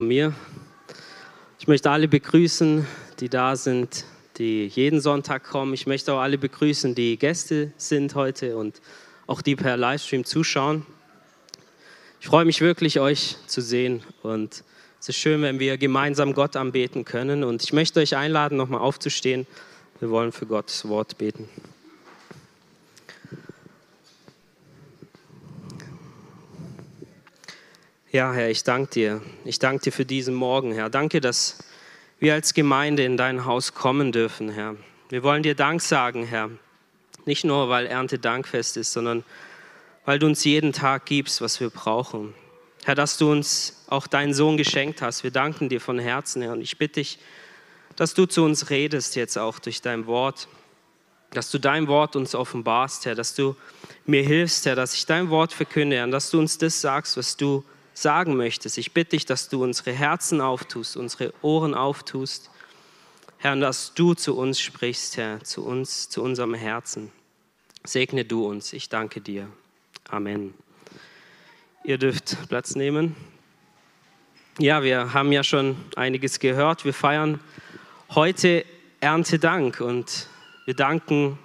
mir. Ich möchte alle begrüßen, die da sind, die jeden Sonntag kommen. Ich möchte auch alle begrüßen, die Gäste sind heute und auch die per Livestream zuschauen. Ich freue mich wirklich, euch zu sehen und es ist schön, wenn wir gemeinsam Gott anbeten können. Und ich möchte euch einladen, nochmal aufzustehen. Wir wollen für Gottes Wort beten. Ja, Herr, ich danke dir. Ich danke dir für diesen Morgen, Herr. Danke, dass wir als Gemeinde in dein Haus kommen dürfen, Herr. Wir wollen dir Dank sagen, Herr. Nicht nur, weil Ernte Dankfest ist, sondern weil du uns jeden Tag gibst, was wir brauchen. Herr, dass du uns auch deinen Sohn geschenkt hast. Wir danken dir von Herzen, Herr. Und ich bitte dich, dass du zu uns redest jetzt auch durch dein Wort, dass du dein Wort uns offenbarst, Herr, dass du mir hilfst, Herr, dass ich dein Wort verkünde, Herr, und dass du uns das sagst, was du sagen möchtest. Ich bitte dich, dass du unsere Herzen auftust, unsere Ohren auftust, Herr, dass du zu uns sprichst, Herr, zu uns, zu unserem Herzen. Segne du uns. Ich danke dir. Amen. Ihr dürft Platz nehmen. Ja, wir haben ja schon einiges gehört. Wir feiern heute Erntedank und wir danken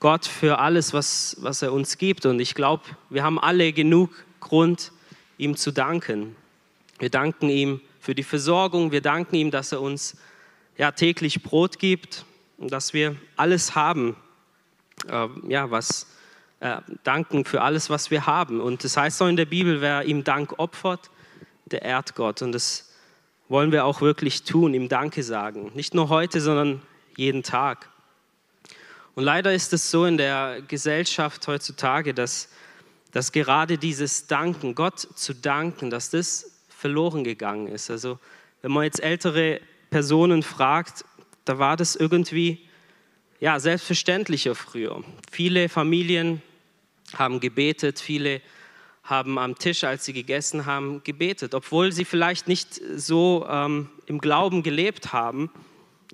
Gott für alles, was, was er uns gibt. Und ich glaube, wir haben alle genug Grund, ihm zu danken. Wir danken ihm für die Versorgung, wir danken ihm, dass er uns ja, täglich Brot gibt und dass wir alles haben, äh, ja, was äh, danken für alles, was wir haben. Und das heißt auch in der Bibel, wer ihm Dank opfert, der ehrt Gott. Und das wollen wir auch wirklich tun, ihm Danke sagen. Nicht nur heute, sondern jeden Tag. Und leider ist es so in der Gesellschaft heutzutage, dass dass gerade dieses Danken, Gott zu danken, dass das verloren gegangen ist. Also wenn man jetzt ältere Personen fragt, da war das irgendwie ja, selbstverständlicher früher. Viele Familien haben gebetet, viele haben am Tisch, als sie gegessen haben, gebetet, obwohl sie vielleicht nicht so ähm, im Glauben gelebt haben.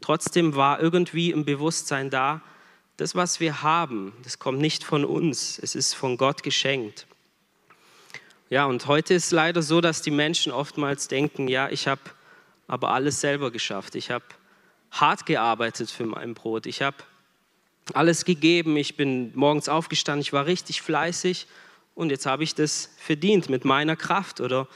Trotzdem war irgendwie ein Bewusstsein da, das, was wir haben, das kommt nicht von uns, es ist von Gott geschenkt. Ja, und heute ist leider so, dass die Menschen oftmals denken, ja, ich habe aber alles selber geschafft. Ich habe hart gearbeitet für mein Brot. Ich habe alles gegeben. Ich bin morgens aufgestanden. Ich war richtig fleißig und jetzt habe ich das verdient mit meiner Kraft. Oder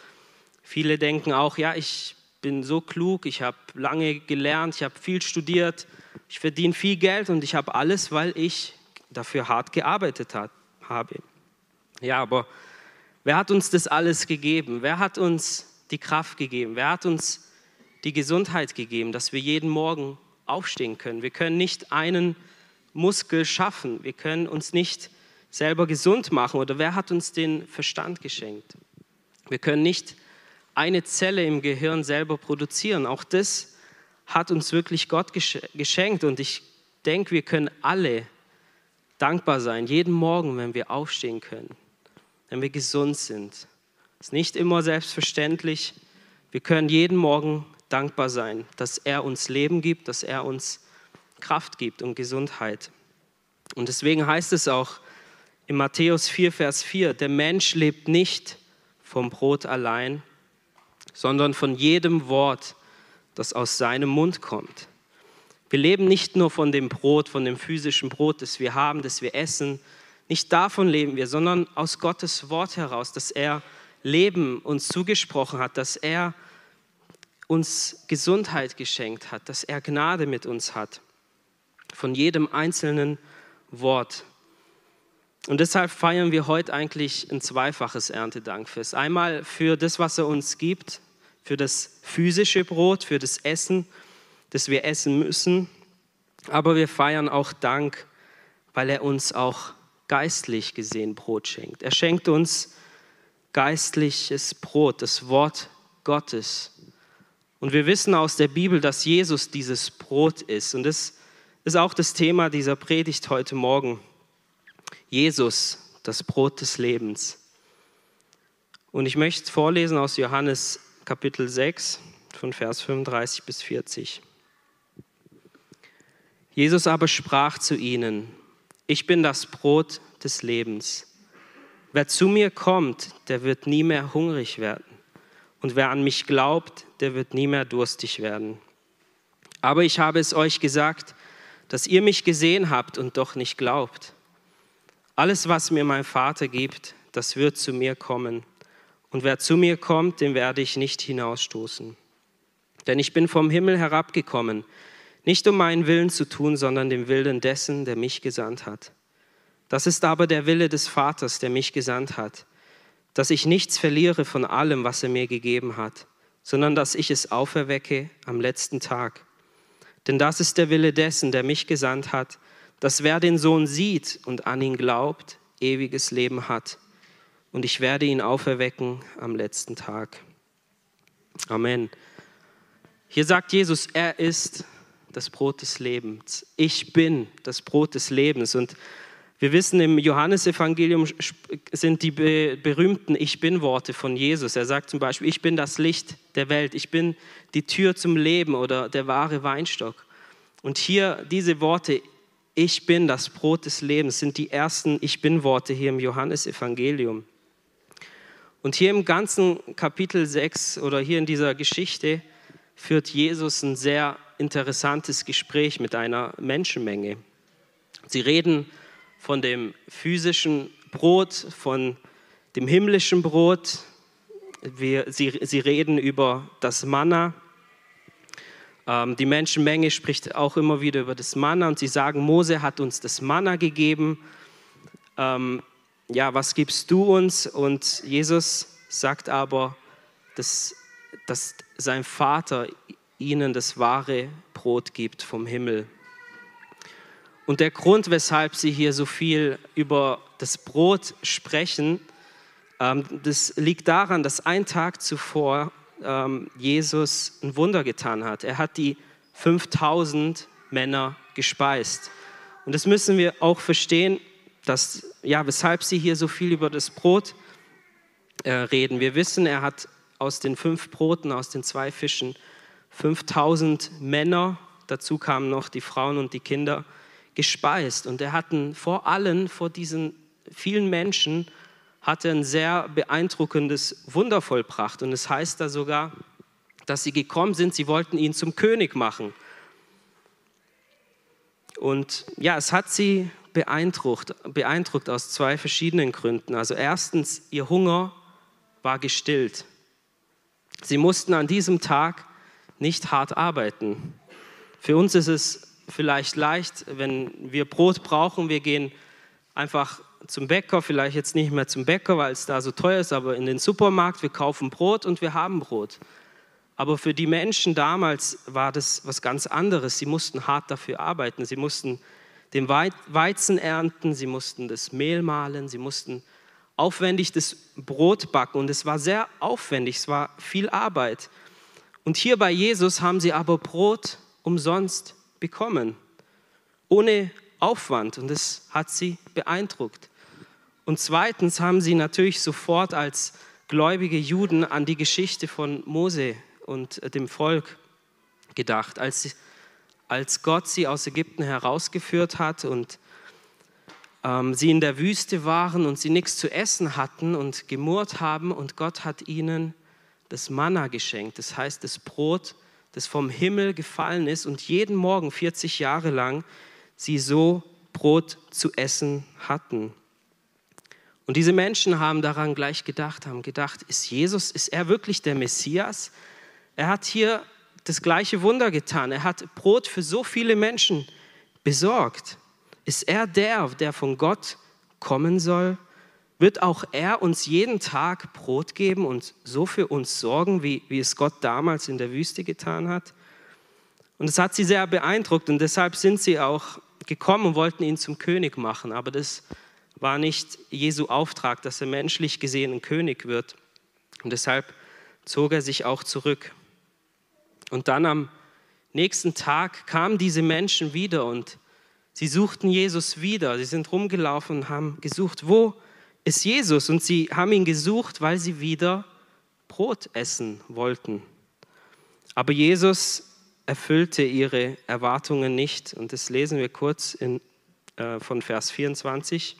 viele denken auch, ja, ich bin so klug. Ich habe lange gelernt. Ich habe viel studiert ich verdiene viel Geld und ich habe alles, weil ich dafür hart gearbeitet hat, habe. Ja, aber wer hat uns das alles gegeben? Wer hat uns die Kraft gegeben? Wer hat uns die Gesundheit gegeben, dass wir jeden Morgen aufstehen können? Wir können nicht einen Muskel schaffen. Wir können uns nicht selber gesund machen. Oder wer hat uns den Verstand geschenkt? Wir können nicht eine Zelle im Gehirn selber produzieren. Auch das hat uns wirklich Gott geschenkt. Und ich denke, wir können alle dankbar sein, jeden Morgen, wenn wir aufstehen können, wenn wir gesund sind. Ist nicht immer selbstverständlich. Wir können jeden Morgen dankbar sein, dass er uns Leben gibt, dass er uns Kraft gibt und Gesundheit. Und deswegen heißt es auch in Matthäus 4, Vers 4, der Mensch lebt nicht vom Brot allein, sondern von jedem Wort, das aus seinem Mund kommt. Wir leben nicht nur von dem Brot, von dem physischen Brot, das wir haben, das wir essen. Nicht davon leben wir, sondern aus Gottes Wort heraus, dass er Leben uns zugesprochen hat, dass er uns Gesundheit geschenkt hat, dass er Gnade mit uns hat. Von jedem einzelnen Wort. Und deshalb feiern wir heute eigentlich ein zweifaches Erntedankfest. Einmal für das, was er uns gibt, für das physische Brot, für das Essen, das wir essen müssen. Aber wir feiern auch Dank, weil er uns auch geistlich gesehen Brot schenkt. Er schenkt uns geistliches Brot, das Wort Gottes. Und wir wissen aus der Bibel, dass Jesus dieses Brot ist. Und das ist auch das Thema dieser Predigt heute Morgen. Jesus, das Brot des Lebens. Und ich möchte vorlesen aus Johannes Kapitel 6 von Vers 35 bis 40. Jesus aber sprach zu ihnen, ich bin das Brot des Lebens. Wer zu mir kommt, der wird nie mehr hungrig werden. und wer an mich glaubt, der wird nie mehr durstig werden. Aber ich habe es euch gesagt, dass ihr mich gesehen habt und doch nicht glaubt. Alles, was mir mein Vater gibt, das wird zu mir kommen. Und wer zu mir kommt, den werde ich nicht hinausstoßen. Denn ich bin vom Himmel herabgekommen, nicht um meinen Willen zu tun, sondern den Willen dessen, der mich gesandt hat. Das ist aber der Wille des Vaters, der mich gesandt hat, dass ich nichts verliere von allem, was er mir gegeben hat, sondern dass ich es auferwecke am letzten Tag. Denn das ist der Wille dessen, der mich gesandt hat, dass wer den Sohn sieht und an ihn glaubt, ewiges Leben hat. Und ich werde ihn auferwecken am letzten Tag. Amen. Hier sagt Jesus, er ist das Brot des Lebens. Ich bin das Brot des Lebens. Und wir wissen, im Johannesevangelium sind die berühmten Ich bin-Worte von Jesus. Er sagt zum Beispiel, ich bin das Licht der Welt, ich bin die Tür zum Leben oder der wahre Weinstock. Und hier diese Worte, ich bin das Brot des Lebens, sind die ersten Ich bin-Worte hier im Johannesevangelium. Und hier im ganzen Kapitel 6 oder hier in dieser Geschichte führt Jesus ein sehr interessantes Gespräch mit einer Menschenmenge. Sie reden von dem physischen Brot, von dem himmlischen Brot. Wir, sie, sie reden über das Manna. Ähm, die Menschenmenge spricht auch immer wieder über das Manna und sie sagen, Mose hat uns das Manna gegeben. Ähm, ja, was gibst du uns? Und Jesus sagt aber, dass, dass sein Vater ihnen das wahre Brot gibt vom Himmel. Und der Grund, weshalb sie hier so viel über das Brot sprechen, ähm, das liegt daran, dass ein Tag zuvor ähm, Jesus ein Wunder getan hat. Er hat die 5000 Männer gespeist. Und das müssen wir auch verstehen, dass, ja, weshalb sie hier so viel über das Brot äh, reden. Wir wissen, er hat aus den fünf Broten, aus den zwei Fischen 5000 Männer, dazu kamen noch die Frauen und die Kinder, gespeist. Und er hat vor allen, vor diesen vielen Menschen, hat er ein sehr beeindruckendes Wunder vollbracht. Und es heißt da sogar, dass sie gekommen sind, sie wollten ihn zum König machen. Und ja, es hat sie beeindruckt, beeindruckt aus zwei verschiedenen Gründen. Also erstens, ihr Hunger war gestillt. Sie mussten an diesem Tag nicht hart arbeiten. Für uns ist es vielleicht leicht, wenn wir Brot brauchen, wir gehen einfach zum Bäcker, vielleicht jetzt nicht mehr zum Bäcker, weil es da so teuer ist, aber in den Supermarkt, wir kaufen Brot und wir haben Brot. Aber für die Menschen damals war das was ganz anderes. Sie mussten hart dafür arbeiten. Sie mussten den Weizen ernten, sie mussten das Mehl mahlen, sie mussten aufwendig das Brot backen. Und es war sehr aufwendig, es war viel Arbeit. Und hier bei Jesus haben sie aber Brot umsonst bekommen, ohne Aufwand. Und das hat sie beeindruckt. Und zweitens haben sie natürlich sofort als gläubige Juden an die Geschichte von Mose und dem Volk gedacht, als, als Gott sie aus Ägypten herausgeführt hat und ähm, sie in der Wüste waren und sie nichts zu essen hatten und gemurrt haben und Gott hat ihnen das Manna geschenkt, das heißt das Brot, das vom Himmel gefallen ist und jeden Morgen 40 Jahre lang sie so Brot zu essen hatten. Und diese Menschen haben daran gleich gedacht, haben gedacht, ist Jesus, ist er wirklich der Messias? Er hat hier das gleiche Wunder getan. Er hat Brot für so viele Menschen besorgt. Ist er der, der von Gott kommen soll? Wird auch er uns jeden Tag Brot geben und so für uns sorgen, wie, wie es Gott damals in der Wüste getan hat? Und es hat sie sehr beeindruckt und deshalb sind sie auch gekommen und wollten ihn zum König machen. Aber das war nicht Jesu Auftrag, dass er menschlich gesehen ein König wird. Und deshalb zog er sich auch zurück. Und dann am nächsten Tag kamen diese Menschen wieder und sie suchten Jesus wieder. Sie sind rumgelaufen und haben gesucht, wo ist Jesus? Und sie haben ihn gesucht, weil sie wieder Brot essen wollten. Aber Jesus erfüllte ihre Erwartungen nicht. Und das lesen wir kurz in, äh, von Vers 24.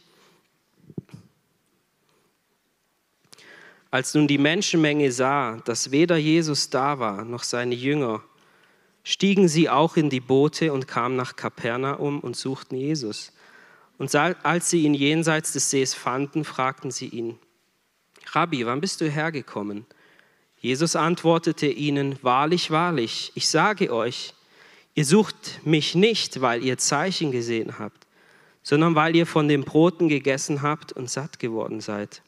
Als nun die Menschenmenge sah, dass weder Jesus da war noch seine Jünger, stiegen sie auch in die Boote und kamen nach Kapernaum und suchten Jesus. Und als sie ihn jenseits des Sees fanden, fragten sie ihn, Rabbi, wann bist du hergekommen? Jesus antwortete ihnen, Wahrlich, wahrlich, ich sage euch, ihr sucht mich nicht, weil ihr Zeichen gesehen habt, sondern weil ihr von den Broten gegessen habt und satt geworden seid.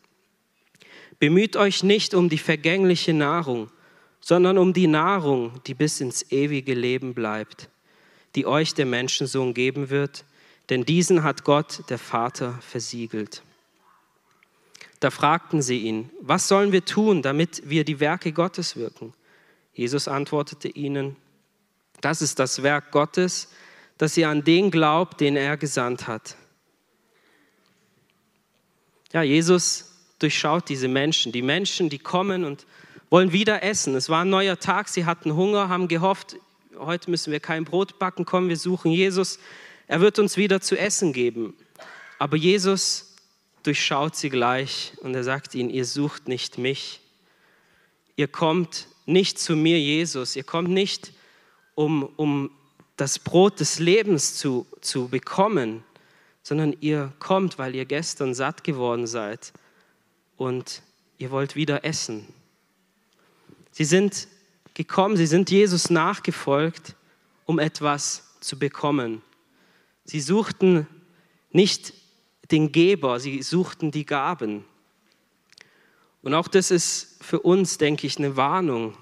Bemüht euch nicht um die vergängliche Nahrung, sondern um die Nahrung, die bis ins ewige Leben bleibt, die euch der Menschensohn geben wird, denn diesen hat Gott, der Vater, versiegelt. Da fragten sie ihn, was sollen wir tun, damit wir die Werke Gottes wirken? Jesus antwortete ihnen, das ist das Werk Gottes, dass ihr an den glaubt, den er gesandt hat. Ja, Jesus durchschaut diese Menschen, die Menschen, die kommen und wollen wieder essen. Es war ein neuer Tag, sie hatten Hunger, haben gehofft, heute müssen wir kein Brot backen, kommen, wir suchen Jesus, er wird uns wieder zu essen geben. Aber Jesus durchschaut sie gleich und er sagt ihnen, ihr sucht nicht mich, ihr kommt nicht zu mir, Jesus, ihr kommt nicht, um, um das Brot des Lebens zu, zu bekommen, sondern ihr kommt, weil ihr gestern satt geworden seid und ihr wollt wieder essen. Sie sind gekommen, sie sind Jesus nachgefolgt, um etwas zu bekommen. Sie suchten nicht den Geber, sie suchten die Gaben. Und auch das ist für uns, denke ich, eine Warnung.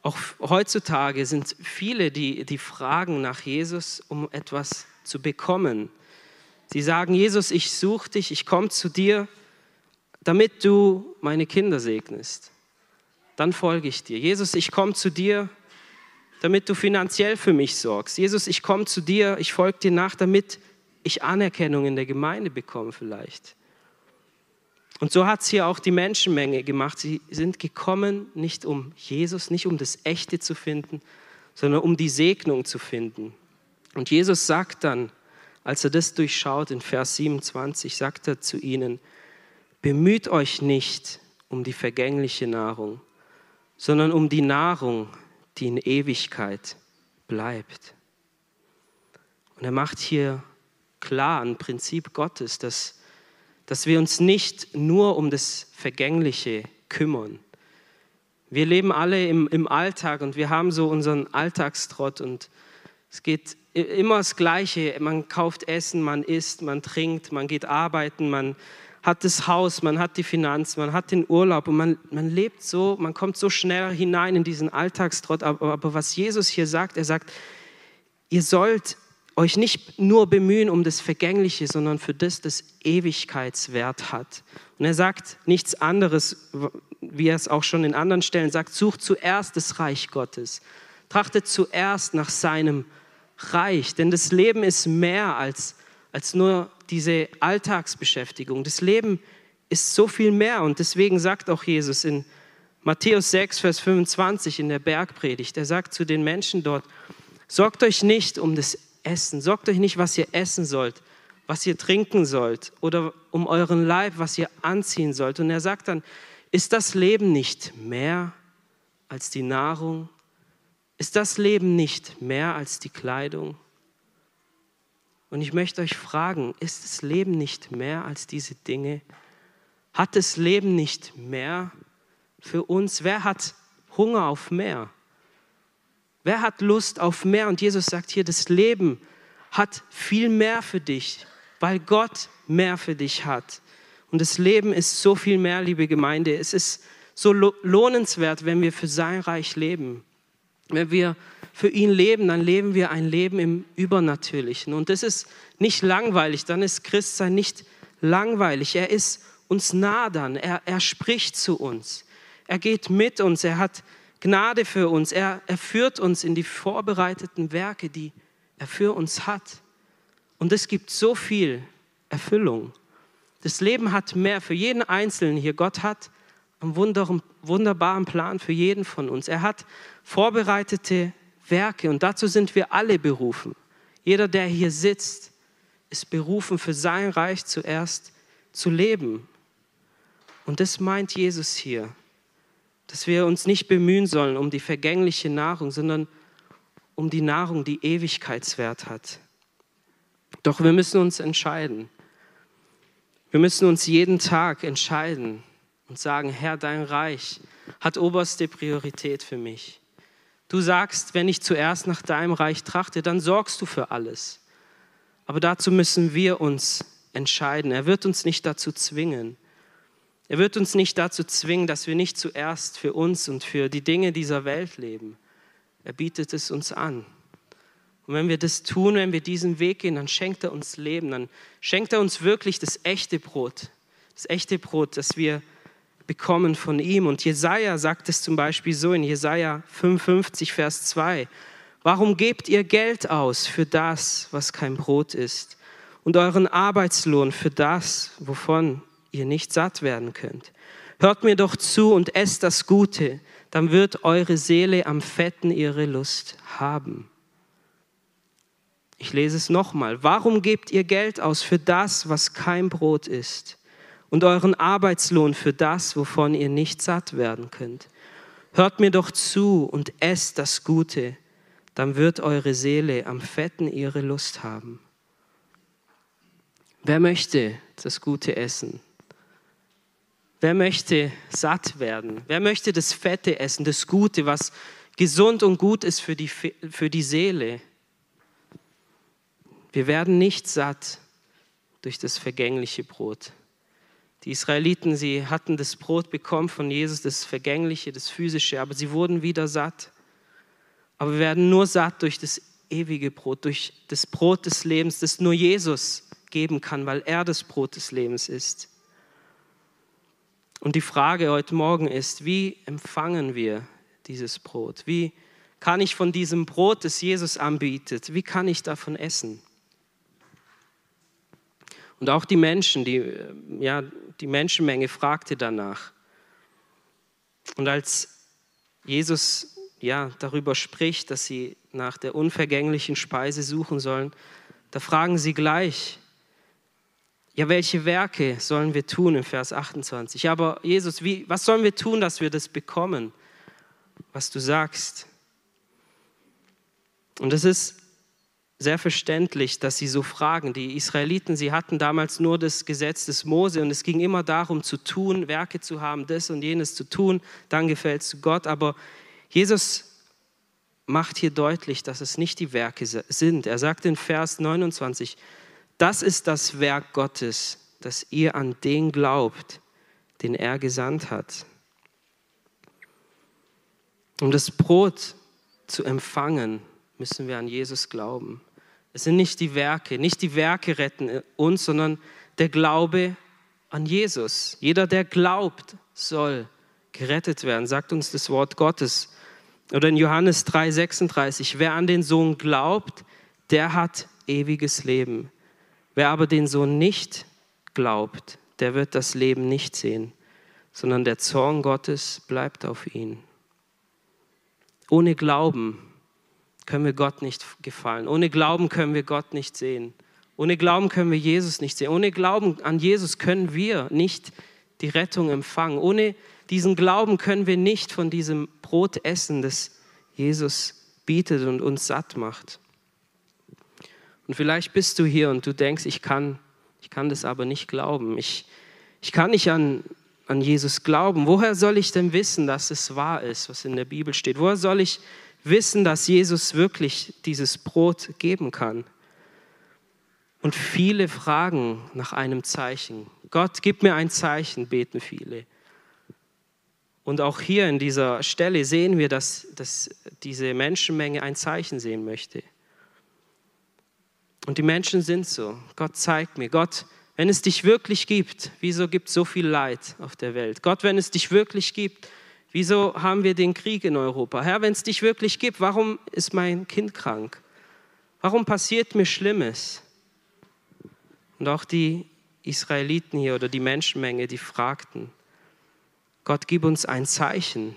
Auch heutzutage sind viele, die, die fragen nach Jesus, um etwas zu bekommen. Sie sagen, Jesus, ich suche dich, ich komme zu dir, damit du meine Kinder segnest. Dann folge ich dir. Jesus, ich komme zu dir, damit du finanziell für mich sorgst. Jesus, ich komme zu dir, ich folge dir nach, damit ich Anerkennung in der Gemeinde bekomme vielleicht. Und so hat es hier auch die Menschenmenge gemacht. Sie sind gekommen, nicht um Jesus, nicht um das Echte zu finden, sondern um die Segnung zu finden. Und Jesus sagt dann, als er das durchschaut, in Vers 27, sagt er zu ihnen, Bemüht euch nicht um die vergängliche Nahrung, sondern um die Nahrung, die in Ewigkeit bleibt. Und er macht hier klar ein Prinzip Gottes, dass, dass wir uns nicht nur um das Vergängliche kümmern. Wir leben alle im, im Alltag und wir haben so unseren Alltagstrott und es geht immer das Gleiche. Man kauft Essen, man isst, man trinkt, man geht arbeiten, man hat das Haus, man hat die Finanz, man hat den Urlaub und man, man lebt so, man kommt so schnell hinein in diesen Alltagstrott. Aber, aber was Jesus hier sagt, er sagt, ihr sollt euch nicht nur bemühen um das Vergängliche, sondern für das, das Ewigkeitswert hat. Und er sagt nichts anderes, wie er es auch schon in anderen Stellen sagt, sucht zuerst das Reich Gottes. Trachtet zuerst nach seinem Reich, denn das Leben ist mehr als, als nur diese Alltagsbeschäftigung. Das Leben ist so viel mehr und deswegen sagt auch Jesus in Matthäus 6, Vers 25 in der Bergpredigt, er sagt zu den Menschen dort, sorgt euch nicht um das Essen, sorgt euch nicht, was ihr essen sollt, was ihr trinken sollt oder um euren Leib, was ihr anziehen sollt. Und er sagt dann, ist das Leben nicht mehr als die Nahrung? Ist das Leben nicht mehr als die Kleidung? Und ich möchte euch fragen, ist das Leben nicht mehr als diese Dinge? Hat das Leben nicht mehr für uns? Wer hat Hunger auf mehr? Wer hat Lust auf mehr? Und Jesus sagt hier, das Leben hat viel mehr für dich, weil Gott mehr für dich hat. Und das Leben ist so viel mehr, liebe Gemeinde. Es ist so lohnenswert, wenn wir für sein Reich leben. Wenn wir für ihn leben, dann leben wir ein Leben im Übernatürlichen. Und das ist nicht langweilig, dann ist Christsein nicht langweilig. Er ist uns nah dann, er, er spricht zu uns, er geht mit uns, er hat Gnade für uns, er, er führt uns in die vorbereiteten Werke, die er für uns hat. Und es gibt so viel Erfüllung. Das Leben hat mehr für jeden Einzelnen hier. Gott hat einen wunderbaren Plan für jeden von uns. Er hat vorbereitete Werke. Und dazu sind wir alle berufen. Jeder, der hier sitzt, ist berufen, für sein Reich zuerst zu leben. Und das meint Jesus hier, dass wir uns nicht bemühen sollen um die vergängliche Nahrung, sondern um die Nahrung, die Ewigkeitswert hat. Doch wir müssen uns entscheiden. Wir müssen uns jeden Tag entscheiden und sagen, Herr, dein Reich hat oberste Priorität für mich. Du sagst, wenn ich zuerst nach deinem Reich trachte, dann sorgst du für alles. Aber dazu müssen wir uns entscheiden. Er wird uns nicht dazu zwingen. Er wird uns nicht dazu zwingen, dass wir nicht zuerst für uns und für die Dinge dieser Welt leben. Er bietet es uns an. Und wenn wir das tun, wenn wir diesen Weg gehen, dann schenkt er uns Leben, dann schenkt er uns wirklich das echte Brot, das echte Brot, das wir bekommen von ihm. Und Jesaja sagt es zum Beispiel so in Jesaja 55, Vers 2. Warum gebt ihr Geld aus für das, was kein Brot ist, und euren Arbeitslohn für das, wovon ihr nicht satt werden könnt? Hört mir doch zu und esst das Gute, dann wird eure Seele am Fetten ihre Lust haben. Ich lese es nochmal. Warum gebt ihr Geld aus für das, was kein Brot ist? Und euren Arbeitslohn für das, wovon ihr nicht satt werden könnt. Hört mir doch zu und esst das Gute, dann wird eure Seele am Fetten ihre Lust haben. Wer möchte das Gute essen? Wer möchte satt werden? Wer möchte das Fette essen, das Gute, was gesund und gut ist für die, für die Seele? Wir werden nicht satt durch das vergängliche Brot. Die Israeliten, sie hatten das Brot bekommen von Jesus, das Vergängliche, das Physische, aber sie wurden wieder satt. Aber wir werden nur satt durch das ewige Brot, durch das Brot des Lebens, das nur Jesus geben kann, weil er das Brot des Lebens ist. Und die Frage heute Morgen ist, wie empfangen wir dieses Brot? Wie kann ich von diesem Brot, das Jesus anbietet, wie kann ich davon essen? Und auch die Menschen, die, ja, die Menschenmenge fragte danach. Und als Jesus ja, darüber spricht, dass sie nach der unvergänglichen Speise suchen sollen, da fragen sie gleich, ja, welche Werke sollen wir tun im Vers 28? Aber Jesus, wie, was sollen wir tun, dass wir das bekommen, was du sagst? Und das ist sehr verständlich, dass sie so fragen. Die Israeliten, sie hatten damals nur das Gesetz des Mose und es ging immer darum zu tun, Werke zu haben, das und jenes zu tun, dann gefällt es Gott. Aber Jesus macht hier deutlich, dass es nicht die Werke sind. Er sagt in Vers 29, das ist das Werk Gottes, dass ihr an den glaubt, den er gesandt hat. Um das Brot zu empfangen, müssen wir an Jesus glauben. Es sind nicht die Werke, nicht die Werke retten uns, sondern der Glaube an Jesus. Jeder, der glaubt, soll gerettet werden, sagt uns das Wort Gottes. Oder in Johannes 3:36, wer an den Sohn glaubt, der hat ewiges Leben. Wer aber den Sohn nicht glaubt, der wird das Leben nicht sehen, sondern der Zorn Gottes bleibt auf ihn. Ohne Glauben können wir Gott nicht gefallen. Ohne Glauben können wir Gott nicht sehen. Ohne Glauben können wir Jesus nicht sehen. Ohne Glauben an Jesus können wir nicht die Rettung empfangen. Ohne diesen Glauben können wir nicht von diesem Brot essen, das Jesus bietet und uns satt macht. Und vielleicht bist du hier und du denkst, ich kann, ich kann das aber nicht glauben. Ich, ich kann nicht an, an Jesus glauben. Woher soll ich denn wissen, dass es wahr ist, was in der Bibel steht? Woher soll ich wissen, dass Jesus wirklich dieses Brot geben kann. Und viele fragen nach einem Zeichen. Gott, gib mir ein Zeichen, beten viele. Und auch hier in dieser Stelle sehen wir, dass, dass diese Menschenmenge ein Zeichen sehen möchte. Und die Menschen sind so. Gott zeigt mir, Gott, wenn es dich wirklich gibt, wieso gibt es so viel Leid auf der Welt? Gott, wenn es dich wirklich gibt, Wieso haben wir den Krieg in Europa? Herr, wenn es dich wirklich gibt, warum ist mein Kind krank? Warum passiert mir Schlimmes? Und auch die Israeliten hier oder die Menschenmenge, die fragten, Gott, gib uns ein Zeichen.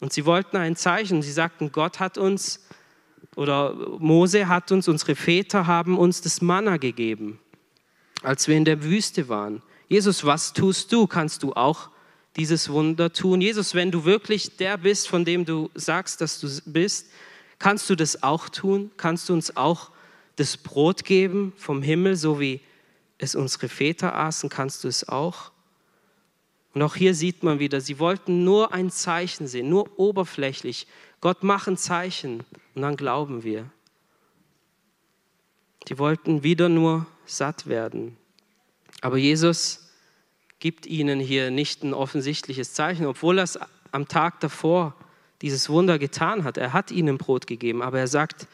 Und sie wollten ein Zeichen. Sie sagten, Gott hat uns oder Mose hat uns, unsere Väter haben uns das Manna gegeben, als wir in der Wüste waren. Jesus, was tust du? Kannst du auch dieses Wunder tun? Jesus, wenn du wirklich der bist, von dem du sagst, dass du bist, kannst du das auch tun? Kannst du uns auch das Brot geben vom Himmel, so wie es unsere Väter aßen? Kannst du es auch? Und auch hier sieht man wieder, sie wollten nur ein Zeichen sehen, nur oberflächlich. Gott macht ein Zeichen und dann glauben wir. Die wollten wieder nur satt werden. Aber Jesus gibt ihnen hier nicht ein offensichtliches Zeichen, obwohl er es am Tag davor dieses Wunder getan hat. Er hat ihnen Brot gegeben, aber er sagt,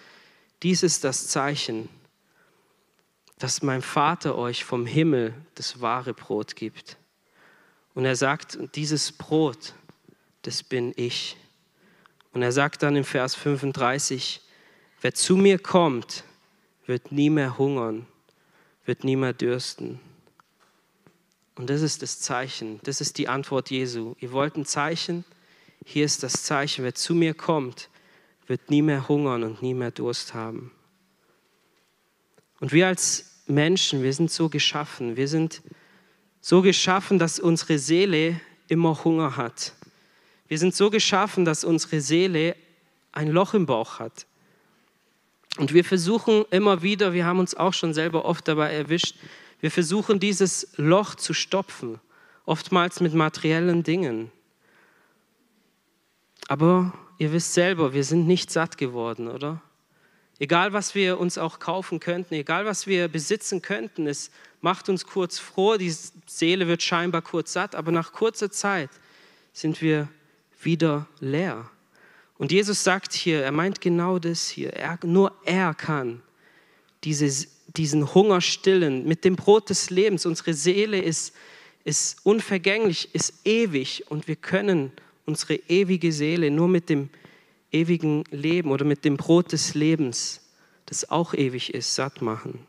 dies ist das Zeichen, dass mein Vater euch vom Himmel das wahre Brot gibt. Und er sagt, dieses Brot, das bin ich. Und er sagt dann im Vers 35, wer zu mir kommt, wird nie mehr hungern, wird nie mehr dürsten. Und das ist das Zeichen, das ist die Antwort Jesu. Ihr wollt ein Zeichen? Hier ist das Zeichen, wer zu mir kommt, wird nie mehr hungern und nie mehr Durst haben. Und wir als Menschen, wir sind so geschaffen, wir sind so geschaffen, dass unsere Seele immer Hunger hat. Wir sind so geschaffen, dass unsere Seele ein Loch im Bauch hat. Und wir versuchen immer wieder, wir haben uns auch schon selber oft dabei erwischt, wir versuchen dieses Loch zu stopfen, oftmals mit materiellen Dingen. Aber ihr wisst selber, wir sind nicht satt geworden, oder? Egal, was wir uns auch kaufen könnten, egal, was wir besitzen könnten, es macht uns kurz froh, die Seele wird scheinbar kurz satt, aber nach kurzer Zeit sind wir wieder leer. Und Jesus sagt hier, er meint genau das hier, er, nur er kann diese, diesen Hunger stillen mit dem Brot des Lebens. Unsere Seele ist, ist unvergänglich, ist ewig und wir können unsere ewige Seele nur mit dem ewigen Leben oder mit dem Brot des Lebens, das auch ewig ist, satt machen.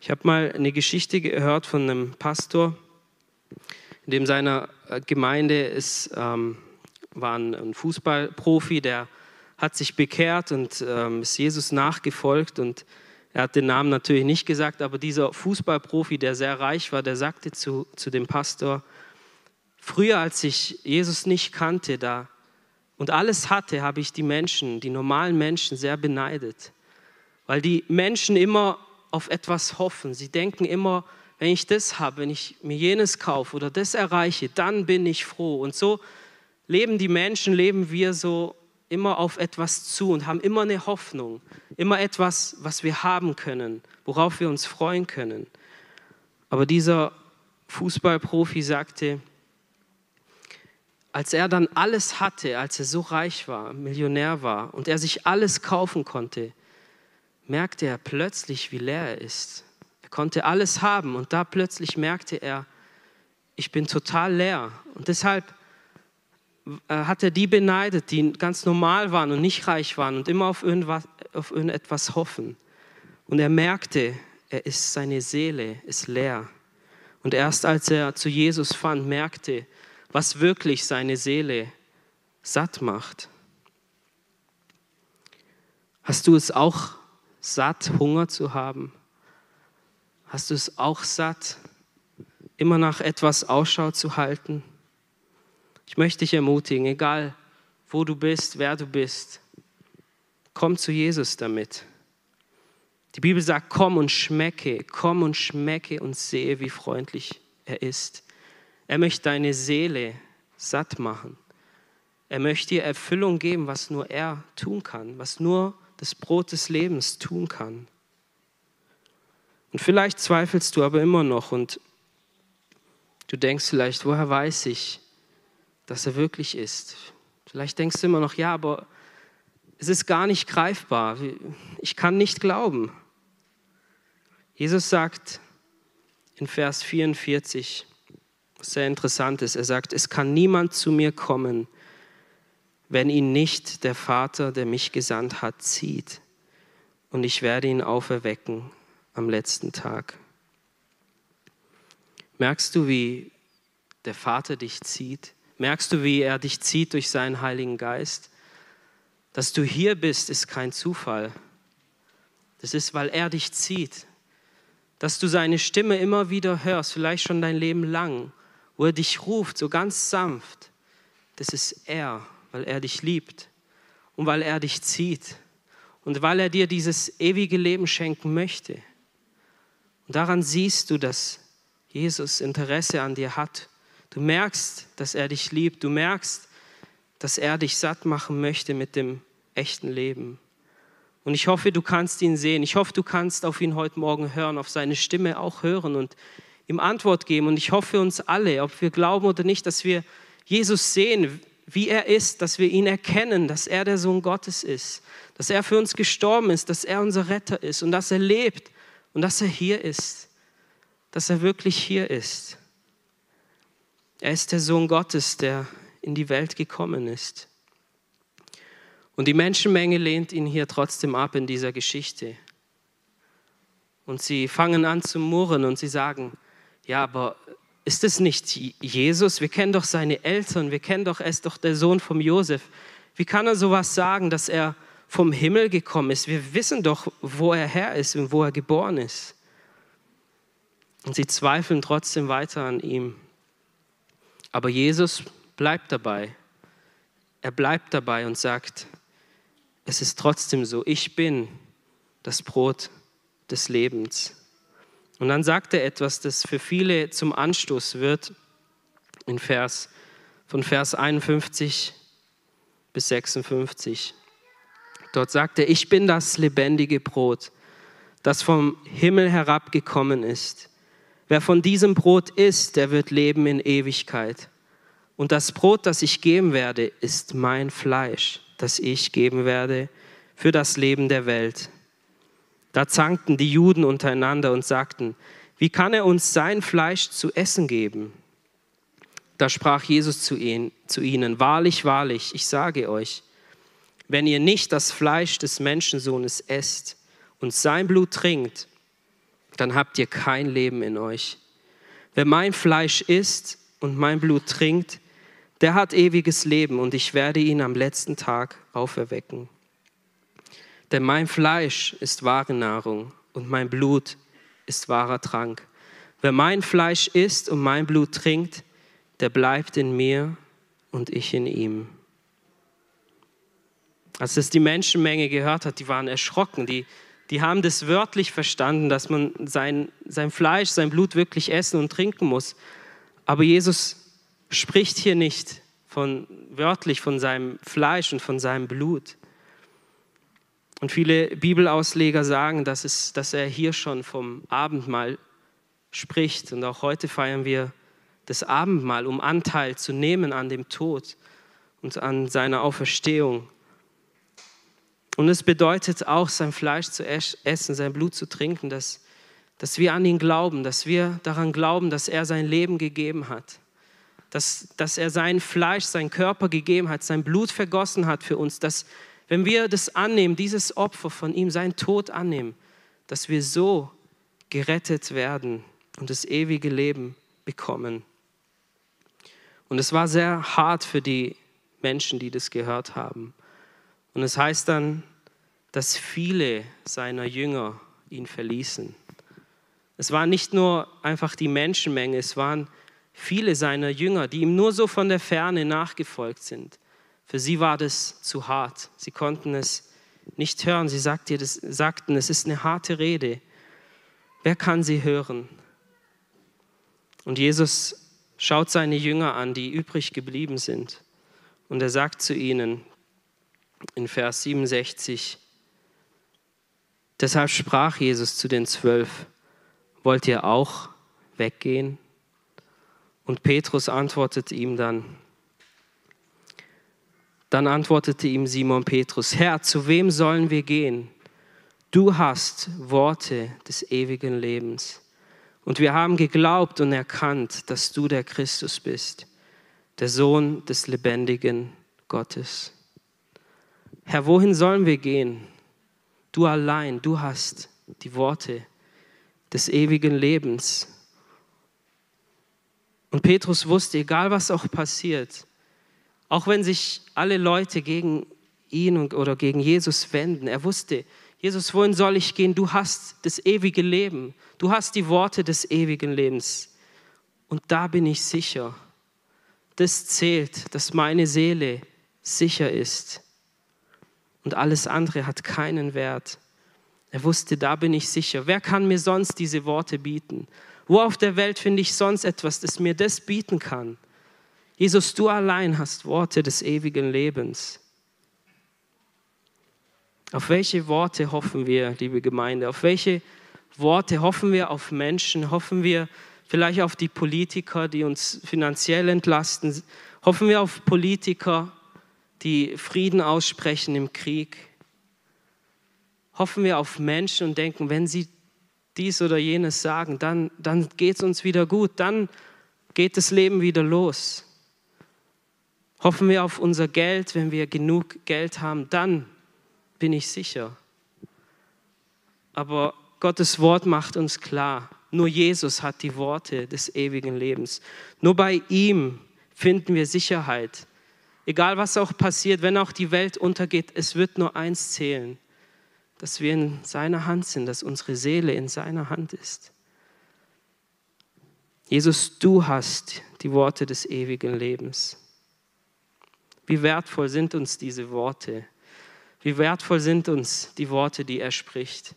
Ich habe mal eine Geschichte gehört von einem Pastor, in dem seiner Gemeinde ist, ähm, war ein Fußballprofi, der hat sich bekehrt und ähm, ist Jesus nachgefolgt und er hat den Namen natürlich nicht gesagt, aber dieser Fußballprofi, der sehr reich war, der sagte zu, zu dem Pastor, früher als ich Jesus nicht kannte, da und alles hatte, habe ich die Menschen, die normalen Menschen sehr beneidet. Weil die Menschen immer auf etwas hoffen. Sie denken immer, wenn ich das habe, wenn ich mir jenes kaufe oder das erreiche, dann bin ich froh. Und so leben die Menschen, leben wir so immer auf etwas zu und haben immer eine Hoffnung, immer etwas, was wir haben können, worauf wir uns freuen können. Aber dieser Fußballprofi sagte, als er dann alles hatte, als er so reich war, Millionär war und er sich alles kaufen konnte, merkte er plötzlich, wie leer er ist. Er konnte alles haben und da plötzlich merkte er, ich bin total leer. Und deshalb hat er die beneidet, die ganz normal waren und nicht reich waren und immer auf, irgendwas, auf irgendetwas hoffen. Und er merkte, er ist, seine Seele ist leer. Und erst als er zu Jesus fand, merkte, was wirklich seine Seele satt macht. Hast du es auch satt, Hunger zu haben? Hast du es auch satt, immer nach etwas Ausschau zu halten? Ich möchte dich ermutigen, egal wo du bist, wer du bist, komm zu Jesus damit. Die Bibel sagt, komm und schmecke, komm und schmecke und sehe, wie freundlich er ist. Er möchte deine Seele satt machen. Er möchte dir Erfüllung geben, was nur er tun kann, was nur das Brot des Lebens tun kann. Und vielleicht zweifelst du aber immer noch und du denkst vielleicht, woher weiß ich, dass er wirklich ist? Vielleicht denkst du immer noch, ja, aber es ist gar nicht greifbar. Ich kann nicht glauben. Jesus sagt in Vers 44, was sehr interessant ist, er sagt, es kann niemand zu mir kommen, wenn ihn nicht der Vater, der mich gesandt hat, zieht. Und ich werde ihn auferwecken am letzten Tag. Merkst du, wie der Vater dich zieht? Merkst du, wie er dich zieht durch seinen Heiligen Geist? Dass du hier bist, ist kein Zufall. Das ist, weil er dich zieht. dass du seine Stimme immer wieder hörst, vielleicht schon dein Leben lang, wo er dich ruft, so ganz sanft. Das ist er, weil er dich liebt und weil er dich zieht und weil er dir dieses ewige Leben schenken möchte. Und daran siehst du, dass Jesus Interesse an dir hat. Du merkst, dass er dich liebt. Du merkst, dass er dich satt machen möchte mit dem echten Leben. Und ich hoffe, du kannst ihn sehen. Ich hoffe, du kannst auf ihn heute Morgen hören, auf seine Stimme auch hören und ihm Antwort geben. Und ich hoffe uns alle, ob wir glauben oder nicht, dass wir Jesus sehen, wie er ist, dass wir ihn erkennen, dass er der Sohn Gottes ist, dass er für uns gestorben ist, dass er unser Retter ist und dass er lebt und dass er hier ist, dass er wirklich hier ist. Er ist der Sohn Gottes, der in die Welt gekommen ist. Und die Menschenmenge lehnt ihn hier trotzdem ab in dieser Geschichte. Und sie fangen an zu murren und sie sagen, ja, aber ist es nicht Jesus? Wir kennen doch seine Eltern, wir kennen doch, er ist doch der Sohn von Josef. Wie kann er sowas sagen, dass er vom Himmel gekommen ist? Wir wissen doch, wo er her ist und wo er geboren ist. Und sie zweifeln trotzdem weiter an ihm. Aber Jesus bleibt dabei. Er bleibt dabei und sagt, es ist trotzdem so, ich bin das Brot des Lebens. Und dann sagt er etwas, das für viele zum Anstoß wird, in Vers, von Vers 51 bis 56. Dort sagt er, ich bin das lebendige Brot, das vom Himmel herabgekommen ist. Wer von diesem Brot isst, der wird leben in Ewigkeit. Und das Brot, das ich geben werde, ist mein Fleisch das ich geben werde für das Leben der Welt. Da zankten die Juden untereinander und sagten, wie kann er uns sein Fleisch zu essen geben? Da sprach Jesus zu ihnen, wahrlich, wahrlich, ich sage euch, wenn ihr nicht das Fleisch des Menschensohnes esst und sein Blut trinkt, dann habt ihr kein Leben in euch. Wer mein Fleisch isst und mein Blut trinkt, der hat ewiges Leben und ich werde ihn am letzten Tag auferwecken. Denn mein Fleisch ist wahre Nahrung und mein Blut ist wahrer Trank. Wer mein Fleisch isst und mein Blut trinkt, der bleibt in mir und ich in ihm. Als das die Menschenmenge gehört hat, die waren erschrocken, die, die haben das wörtlich verstanden, dass man sein, sein Fleisch, sein Blut wirklich essen und trinken muss. Aber Jesus spricht hier nicht von, wörtlich von seinem Fleisch und von seinem Blut. Und viele Bibelausleger sagen, dass, es, dass er hier schon vom Abendmahl spricht. Und auch heute feiern wir das Abendmahl, um Anteil zu nehmen an dem Tod und an seiner Auferstehung. Und es bedeutet auch, sein Fleisch zu essen, sein Blut zu trinken, dass, dass wir an ihn glauben, dass wir daran glauben, dass er sein Leben gegeben hat dass, dass er sein Fleisch, sein Körper gegeben hat, sein Blut vergossen hat für uns, dass wenn wir das annehmen, dieses Opfer von ihm, sein Tod annehmen, dass wir so gerettet werden und das ewige Leben bekommen. Und es war sehr hart für die Menschen, die das gehört haben. Und es heißt dann, dass viele seiner Jünger ihn verließen. Es war nicht nur einfach die Menschenmenge, es waren viele seiner Jünger, die ihm nur so von der Ferne nachgefolgt sind. Für sie war das zu hart. Sie konnten es nicht hören. Sie sagten, es ist eine harte Rede. Wer kann sie hören? Und Jesus schaut seine Jünger an, die übrig geblieben sind. Und er sagt zu ihnen in Vers 67, deshalb sprach Jesus zu den Zwölf, wollt ihr auch weggehen? Und Petrus antwortete ihm dann, dann antwortete ihm Simon Petrus, Herr, zu wem sollen wir gehen? Du hast Worte des ewigen Lebens. Und wir haben geglaubt und erkannt, dass du der Christus bist, der Sohn des lebendigen Gottes. Herr, wohin sollen wir gehen? Du allein, du hast die Worte des ewigen Lebens. Und Petrus wusste, egal was auch passiert, auch wenn sich alle Leute gegen ihn oder gegen Jesus wenden, er wusste, Jesus, wohin soll ich gehen? Du hast das ewige Leben. Du hast die Worte des ewigen Lebens. Und da bin ich sicher. Das zählt, dass meine Seele sicher ist. Und alles andere hat keinen Wert. Er wusste, da bin ich sicher. Wer kann mir sonst diese Worte bieten? Wo auf der Welt finde ich sonst etwas, das mir das bieten kann? Jesus, du allein hast Worte des ewigen Lebens. Auf welche Worte hoffen wir, liebe Gemeinde? Auf welche Worte hoffen wir auf Menschen? Hoffen wir vielleicht auf die Politiker, die uns finanziell entlasten? Hoffen wir auf Politiker, die Frieden aussprechen im Krieg? Hoffen wir auf Menschen und denken, wenn sie dies oder jenes sagen, dann, dann geht es uns wieder gut, dann geht das Leben wieder los. Hoffen wir auf unser Geld, wenn wir genug Geld haben, dann bin ich sicher. Aber Gottes Wort macht uns klar, nur Jesus hat die Worte des ewigen Lebens. Nur bei ihm finden wir Sicherheit. Egal was auch passiert, wenn auch die Welt untergeht, es wird nur eins zählen, dass wir in seiner Hand sind, dass unsere Seele in seiner Hand ist. Jesus, du hast die Worte des ewigen Lebens. Wie wertvoll sind uns diese Worte? Wie wertvoll sind uns die Worte, die er spricht?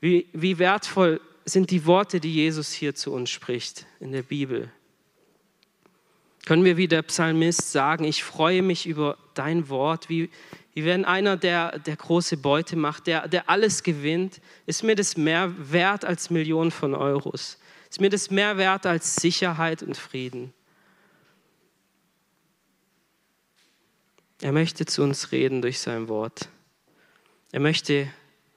Wie, wie wertvoll sind die Worte, die Jesus hier zu uns spricht in der Bibel? Können wir wie der Psalmist sagen, ich freue mich über dein Wort, wie, wie wenn einer, der, der große Beute macht, der, der alles gewinnt, ist mir das mehr wert als Millionen von Euros. Ist mir das mehr wert als Sicherheit und Frieden. Er möchte zu uns reden durch sein Wort. Er möchte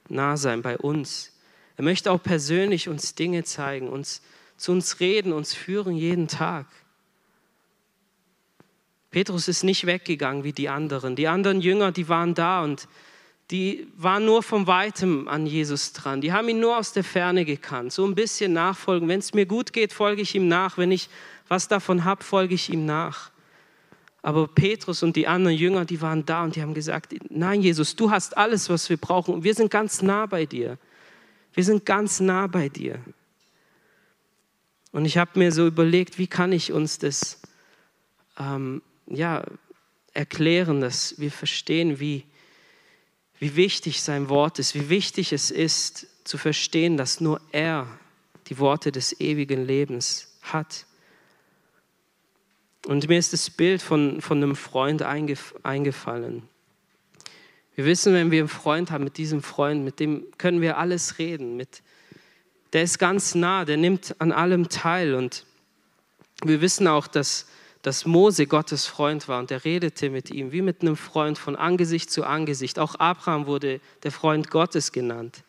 nah sein bei uns. Er möchte auch persönlich uns Dinge zeigen, uns zu uns reden, uns führen jeden Tag. Petrus ist nicht weggegangen wie die anderen. Die anderen Jünger, die waren da und die waren nur von weitem an Jesus dran. Die haben ihn nur aus der Ferne gekannt. So ein bisschen nachfolgen. Wenn es mir gut geht, folge ich ihm nach. Wenn ich was davon habe, folge ich ihm nach. Aber Petrus und die anderen Jünger, die waren da und die haben gesagt, nein Jesus, du hast alles, was wir brauchen und wir sind ganz nah bei dir. Wir sind ganz nah bei dir. Und ich habe mir so überlegt, wie kann ich uns das ähm, ja, erklären, dass wir verstehen, wie, wie wichtig sein Wort ist, wie wichtig es ist zu verstehen, dass nur er die Worte des ewigen Lebens hat. Und mir ist das Bild von, von einem Freund eingef eingefallen. Wir wissen, wenn wir einen Freund haben, mit diesem Freund, mit dem können wir alles reden. Mit, der ist ganz nah, der nimmt an allem teil. Und wir wissen auch, dass dass Mose Gottes Freund war und er redete mit ihm wie mit einem Freund von Angesicht zu Angesicht. Auch Abraham wurde der Freund Gottes genannt.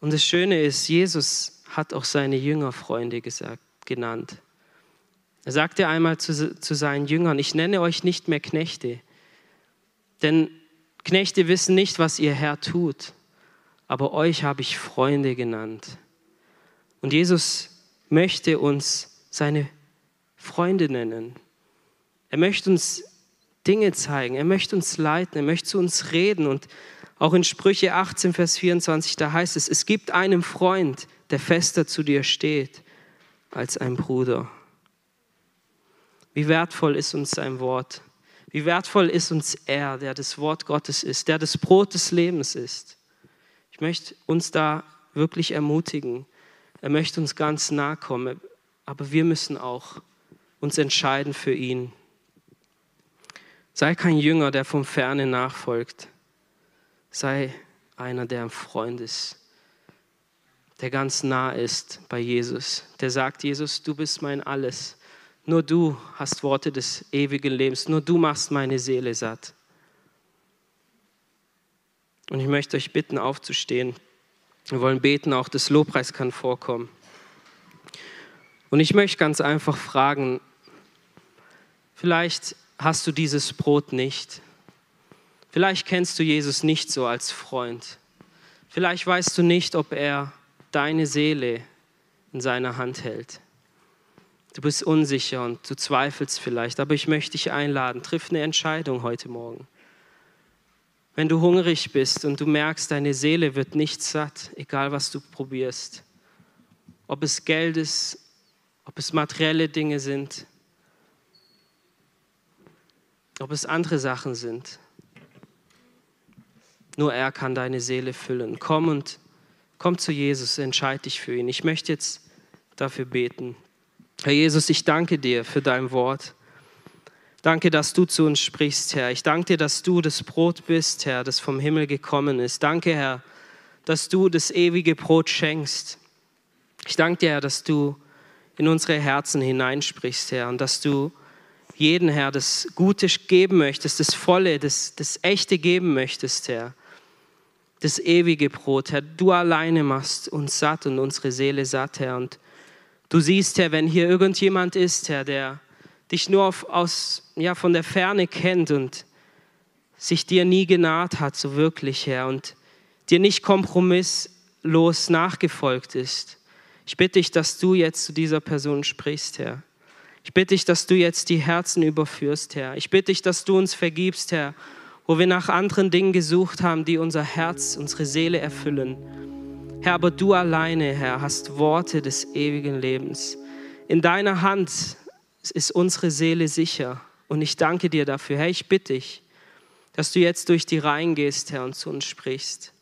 Und das Schöne ist, Jesus hat auch seine Jünger Freunde gesagt, genannt. Er sagte einmal zu, zu seinen Jüngern, ich nenne euch nicht mehr Knechte, denn Knechte wissen nicht, was ihr Herr tut, aber euch habe ich Freunde genannt. Und Jesus möchte uns seine Freunde nennen. Er möchte uns Dinge zeigen, er möchte uns leiten, er möchte zu uns reden. Und auch in Sprüche 18, Vers 24, da heißt es, es gibt einen Freund, der fester zu dir steht als ein Bruder. Wie wertvoll ist uns sein Wort? Wie wertvoll ist uns er, der das Wort Gottes ist, der das Brot des Lebens ist? Ich möchte uns da wirklich ermutigen. Er möchte uns ganz nahe kommen, aber wir müssen auch uns entscheiden für ihn. Sei kein Jünger, der vom Ferne nachfolgt. Sei einer, der ein Freund ist, der ganz nah ist bei Jesus, der sagt, Jesus, du bist mein Alles. Nur du hast Worte des ewigen Lebens, nur du machst meine Seele satt. Und ich möchte euch bitten, aufzustehen. Wir wollen beten, auch das Lobpreis kann vorkommen. Und ich möchte ganz einfach fragen, Vielleicht hast du dieses Brot nicht. Vielleicht kennst du Jesus nicht so als Freund. Vielleicht weißt du nicht, ob er deine Seele in seiner Hand hält. Du bist unsicher und du zweifelst vielleicht, aber ich möchte dich einladen, triff eine Entscheidung heute Morgen. Wenn du hungrig bist und du merkst, deine Seele wird nicht satt, egal was du probierst. Ob es Geld ist, ob es materielle Dinge sind, ob es andere Sachen sind. Nur er kann deine Seele füllen. Komm und komm zu Jesus, entscheide dich für ihn. Ich möchte jetzt dafür beten. Herr Jesus, ich danke dir für dein Wort. Danke, dass du zu uns sprichst, Herr. Ich danke dir, dass du das Brot bist, Herr, das vom Himmel gekommen ist. Danke, Herr, dass du das ewige Brot schenkst. Ich danke dir, Herr, dass du in unsere Herzen hineinsprichst, Herr, und dass du jeden, Herr, das Gute geben möchtest, das Volle, das, das Echte geben möchtest, Herr. Das ewige Brot, Herr. Du alleine machst uns satt und unsere Seele satt, Herr. Und du siehst, Herr, wenn hier irgendjemand ist, Herr, der dich nur auf, aus, ja, von der Ferne kennt und sich dir nie genaht hat, so wirklich, Herr, und dir nicht kompromisslos nachgefolgt ist. Ich bitte dich, dass du jetzt zu dieser Person sprichst, Herr. Ich bitte dich, dass du jetzt die Herzen überführst, Herr. Ich bitte dich, dass du uns vergibst, Herr, wo wir nach anderen Dingen gesucht haben, die unser Herz, unsere Seele erfüllen. Herr, aber du alleine, Herr, hast Worte des ewigen Lebens. In deiner Hand ist unsere Seele sicher. Und ich danke dir dafür. Herr, ich bitte dich, dass du jetzt durch die Reihen gehst, Herr, und zu uns sprichst.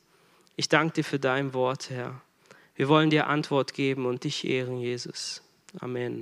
Ich danke dir für dein Wort, Herr. Wir wollen dir Antwort geben und dich ehren, Jesus. Amen.